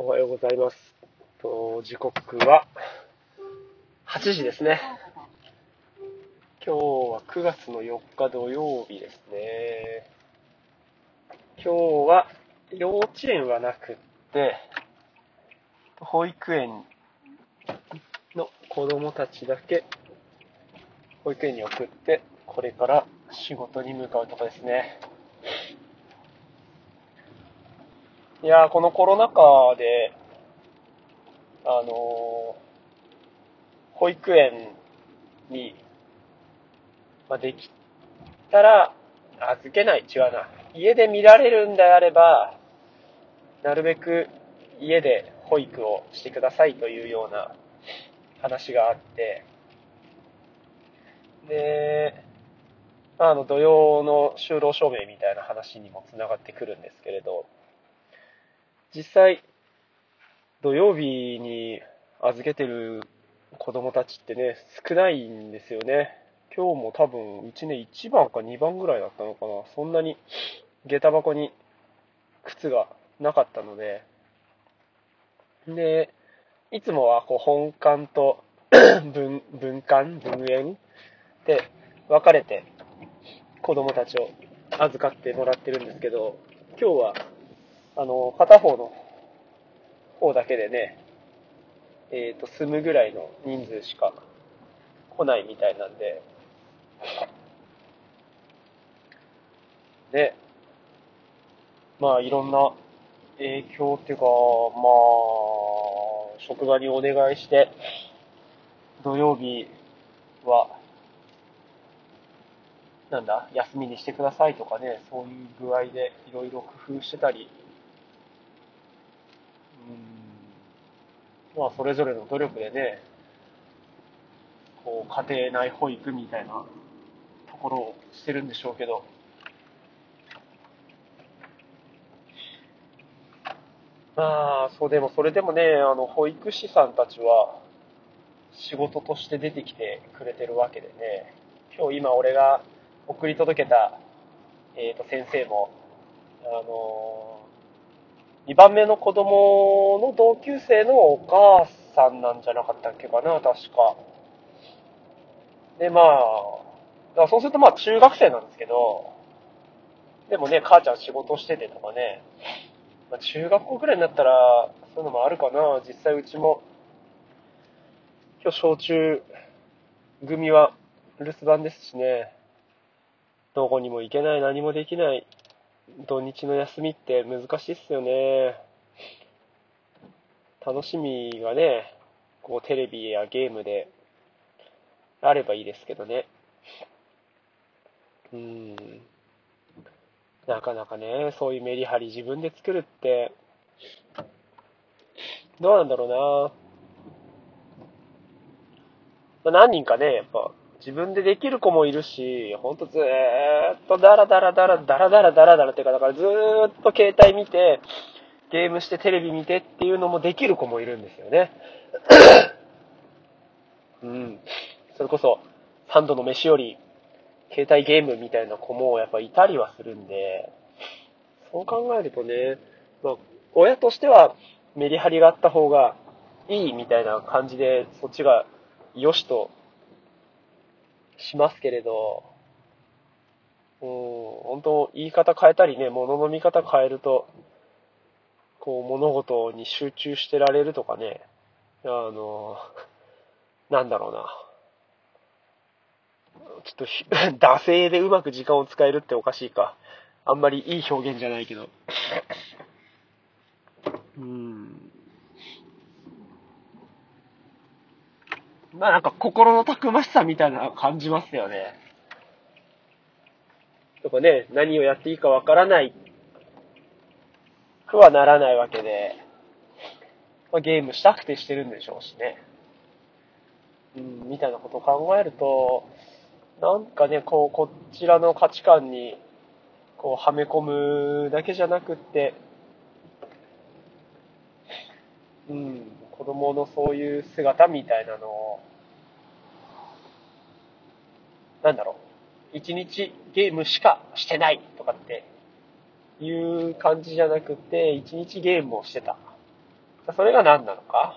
おはようございます。と時刻は8時ですね。今日は9月の4日土曜日ですね。今日は幼稚園はなくって、保育園の子供たちだけ保育園に送って、これから仕事に向かうとこですね。いや、このコロナ禍で、あのー保育園に、まあ、できたら、預けない、違うな。家で見られるんであれば、なるべく家で保育をしてくださいというような話があって、で、あの、土曜の就労証明みたいな話にもつながってくるんですけれど、実際、土曜日に預けてる子供たちってね、少ないんですよね。今日も多分、うちね、1番か2番ぐらいだったのかな。そんなに、下駄箱に靴がなかったので、で、いつもはこう本館と 文文館、文園で分かれて子供たちを預かってもらってるんですけど、今日は、あの、片方の方だけでね、えっ、と、住むぐらいの人数しか来ないみたいなんで、で、まあいろんな影響っていうか、まあ、職場にお願いして、土曜日は、なんだ、休みにしてくださいとかね、そういう具合でいろいろ工夫してたり、うん、まあそれぞれの努力でね、こう家庭内保育みたいなところをしてるんでしょうけど、まあ、そうでも、それでもね、あの、保育士さんたちは、仕事として出てきてくれてるわけでね、今日今俺が送り届けた、えっ、と、先生も、あの2番目の子供の同級生のお母さんなんじゃなかったっけかな、確か。で、まあ、だそうするとまあ中学生なんですけど、でもね、母ちゃん仕事しててとかね、まあ、中学校くらいになったら、そういうのもあるかな。実際うちも、今日小中組は留守番ですしね、どこにも行けない、何もできない、土日の休みって難しいっすよね。楽しみがね、こうテレビやゲームであればいいですけどね。うん。なかなかね、そういうメリハリ自分で作るって、どうなんだろうな。ま何人かね、やっぱ自分でできる子もいるし、ほんとずーっとダラダラダラダラダラダラダラっていうか、だからずーっと携帯見て、ゲームしてテレビ見てっていうのもできる子もいるんですよね。うん。それこそ、三度の飯より、携帯ゲームみたいな子もやっぱいたりはするんで、そう考えるとね、まあ、親としてはメリハリがあった方がいいみたいな感じで、そっちが良しとしますけれど、うん、本当言い方変えたりね、物の見方変えると、こう物事に集中してられるとかね、あの、なんだろうな。ちょっと、惰性でうまく時間を使えるっておかしいか。あんまりいい表現じゃないけど。うん。まあなんか心のたくましさみたいなの感じますよね。とかね、何をやっていいかわからないくはならないわけで、まあ、ゲームしたくてしてるんでしょうしね。うん、みたいなことを考えると、なんかね、こう、こちらの価値観に、こう、はめ込むだけじゃなくって、うん、子供のそういう姿みたいなのを、なんだろう、一日ゲームしかしてないとかっていう感じじゃなくて、一日ゲームをしてた。それが何なのか？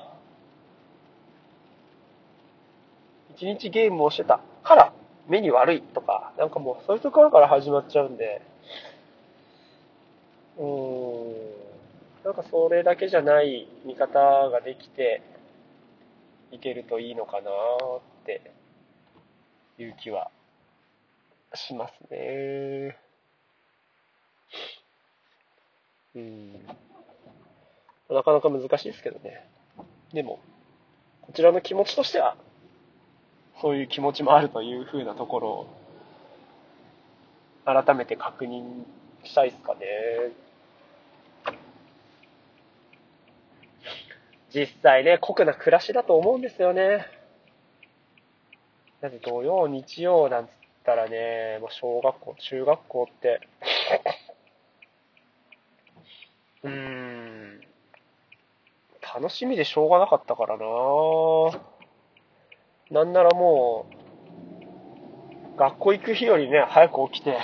一日ゲームをしてたから目に悪いとか、なんかもうそういうところから始まっちゃうんで、うーん、なんかそれだけじゃない見方ができていけるといいのかなーっていう気はしますね。うん。なかなか難しいですけどね。でも、こちらの気持ちとしては、そういう気持ちもあるというふうなところを、改めて確認したいですかね。実際ね、酷な暮らしだと思うんですよね。だって土曜、日曜なんつったらね、まあ、小学校、中学校って、うーん、楽しみでしょうがなかったからな。ぁなんならもう、学校行く日よりね、早く起きて、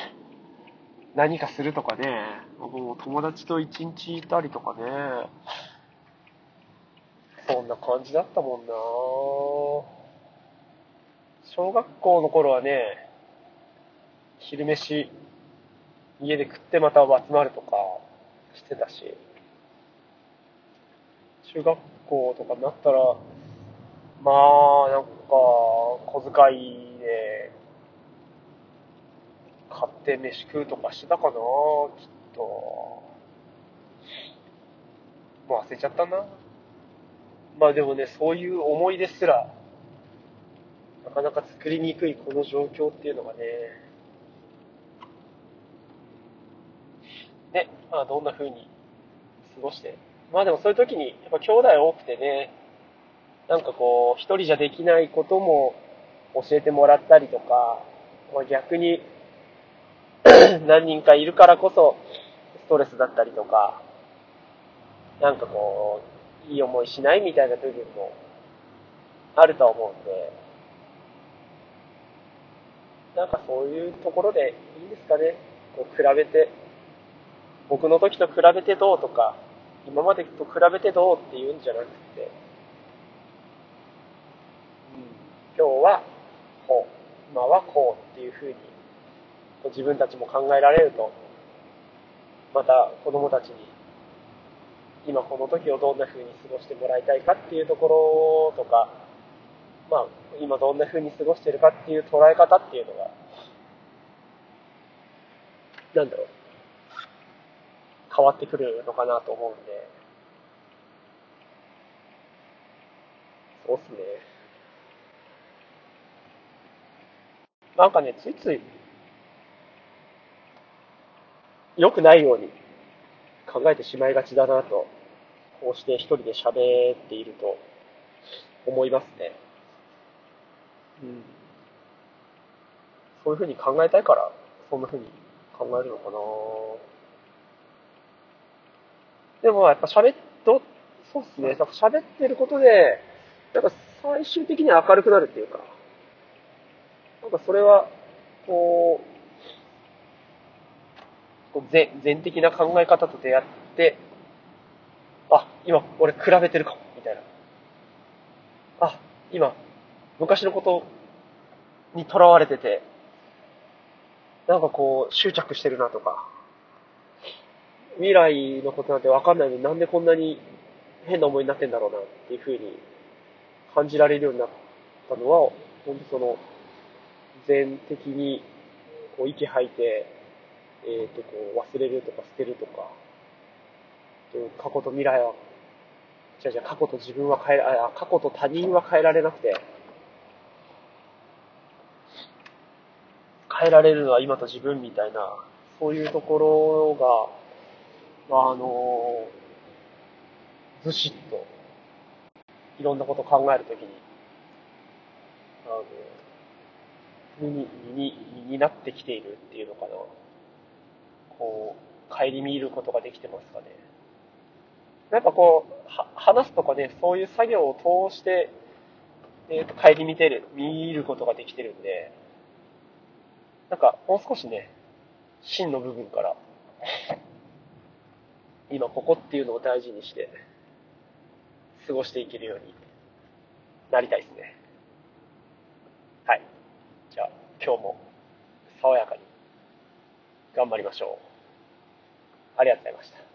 何かするとかね、もう友達と一日いたりとかね、そんな感じだったもんな。ぁ小学校の頃はね、昼飯、家で食ってまた集まるとかしてたし、中学校とかになったら、まあ、なんか、小遣いで、買って飯食うとかしてたかなきっと。もう忘れちゃったな。まあでもね、そういう思い出すら、なかなか作りにくいこの状況っていうのがね、ね、まあどんな風に過ごして。まあでもそういう時に、やっぱ兄弟多くてね、なんかこう、一人じゃできないことも教えてもらったりとか、まあ、逆に 何人かいるからこそストレスだったりとか、なんかこう、いい思いしないみたいな部分もあると思うんで、なんかそういうところでいいんですかね。こう比べて、僕の時と比べてどうとか、今までと比べてどうっていうんじゃなくて、うん、今日はこう、今はこうっていうふうに、自分たちも考えられると、また子供たちに今この時をどんな風に過ごしてもらいたいかっていうところとか、まあ、今どんな風に過ごしてるかっていう捉え方っていうのが、なんだろう、変わってくるのかなと思うんで、そうっすね。なんかね、ついつい、良くないように考えてしまいがちだなとこうして一人で喋っていると思いますね。うん。そういうふうに考えたいから、そんなふうに考えるのかなでもやっぱ喋っと、そうっすね。喋ってることで、なんか最終的に明るくなるっていうか、なんかそれは、こう、全全的な考え方と出会って、あ、今、俺比べてるかも、みたいな。あ、今、昔のことに囚われてて、なんかこう、執着してるなとか、未来のことなんてわかんないのになんでこんなに変な思いになってんだろうなっていうふうに感じられるようになったのは、本当その、全的にこう息吐いて、えっ、ー、と、こう忘れるとか捨てるとか、過去と未来は、違う違う、過去と自分は変え、あ、過去と他人は変えられなくて、変えられるのは今と自分みたいな、そういうところが、あの、ずしっと、いろんなことを考えるときに、あの、身に、身に、身になってきているっていうのかな。こう、顧みることができてますかね。やっぱこう、は話すとかね、そういう作業を通して、えっ、ー、と、帰り見てる、見ることができてるんで、なんか、もう少しね、真の部分から、今ここっていうのを大事にして、過ごしていけるようになりたいですね。はい。じゃあ、今日も爽やかに頑張りましょう。ありがとうございました。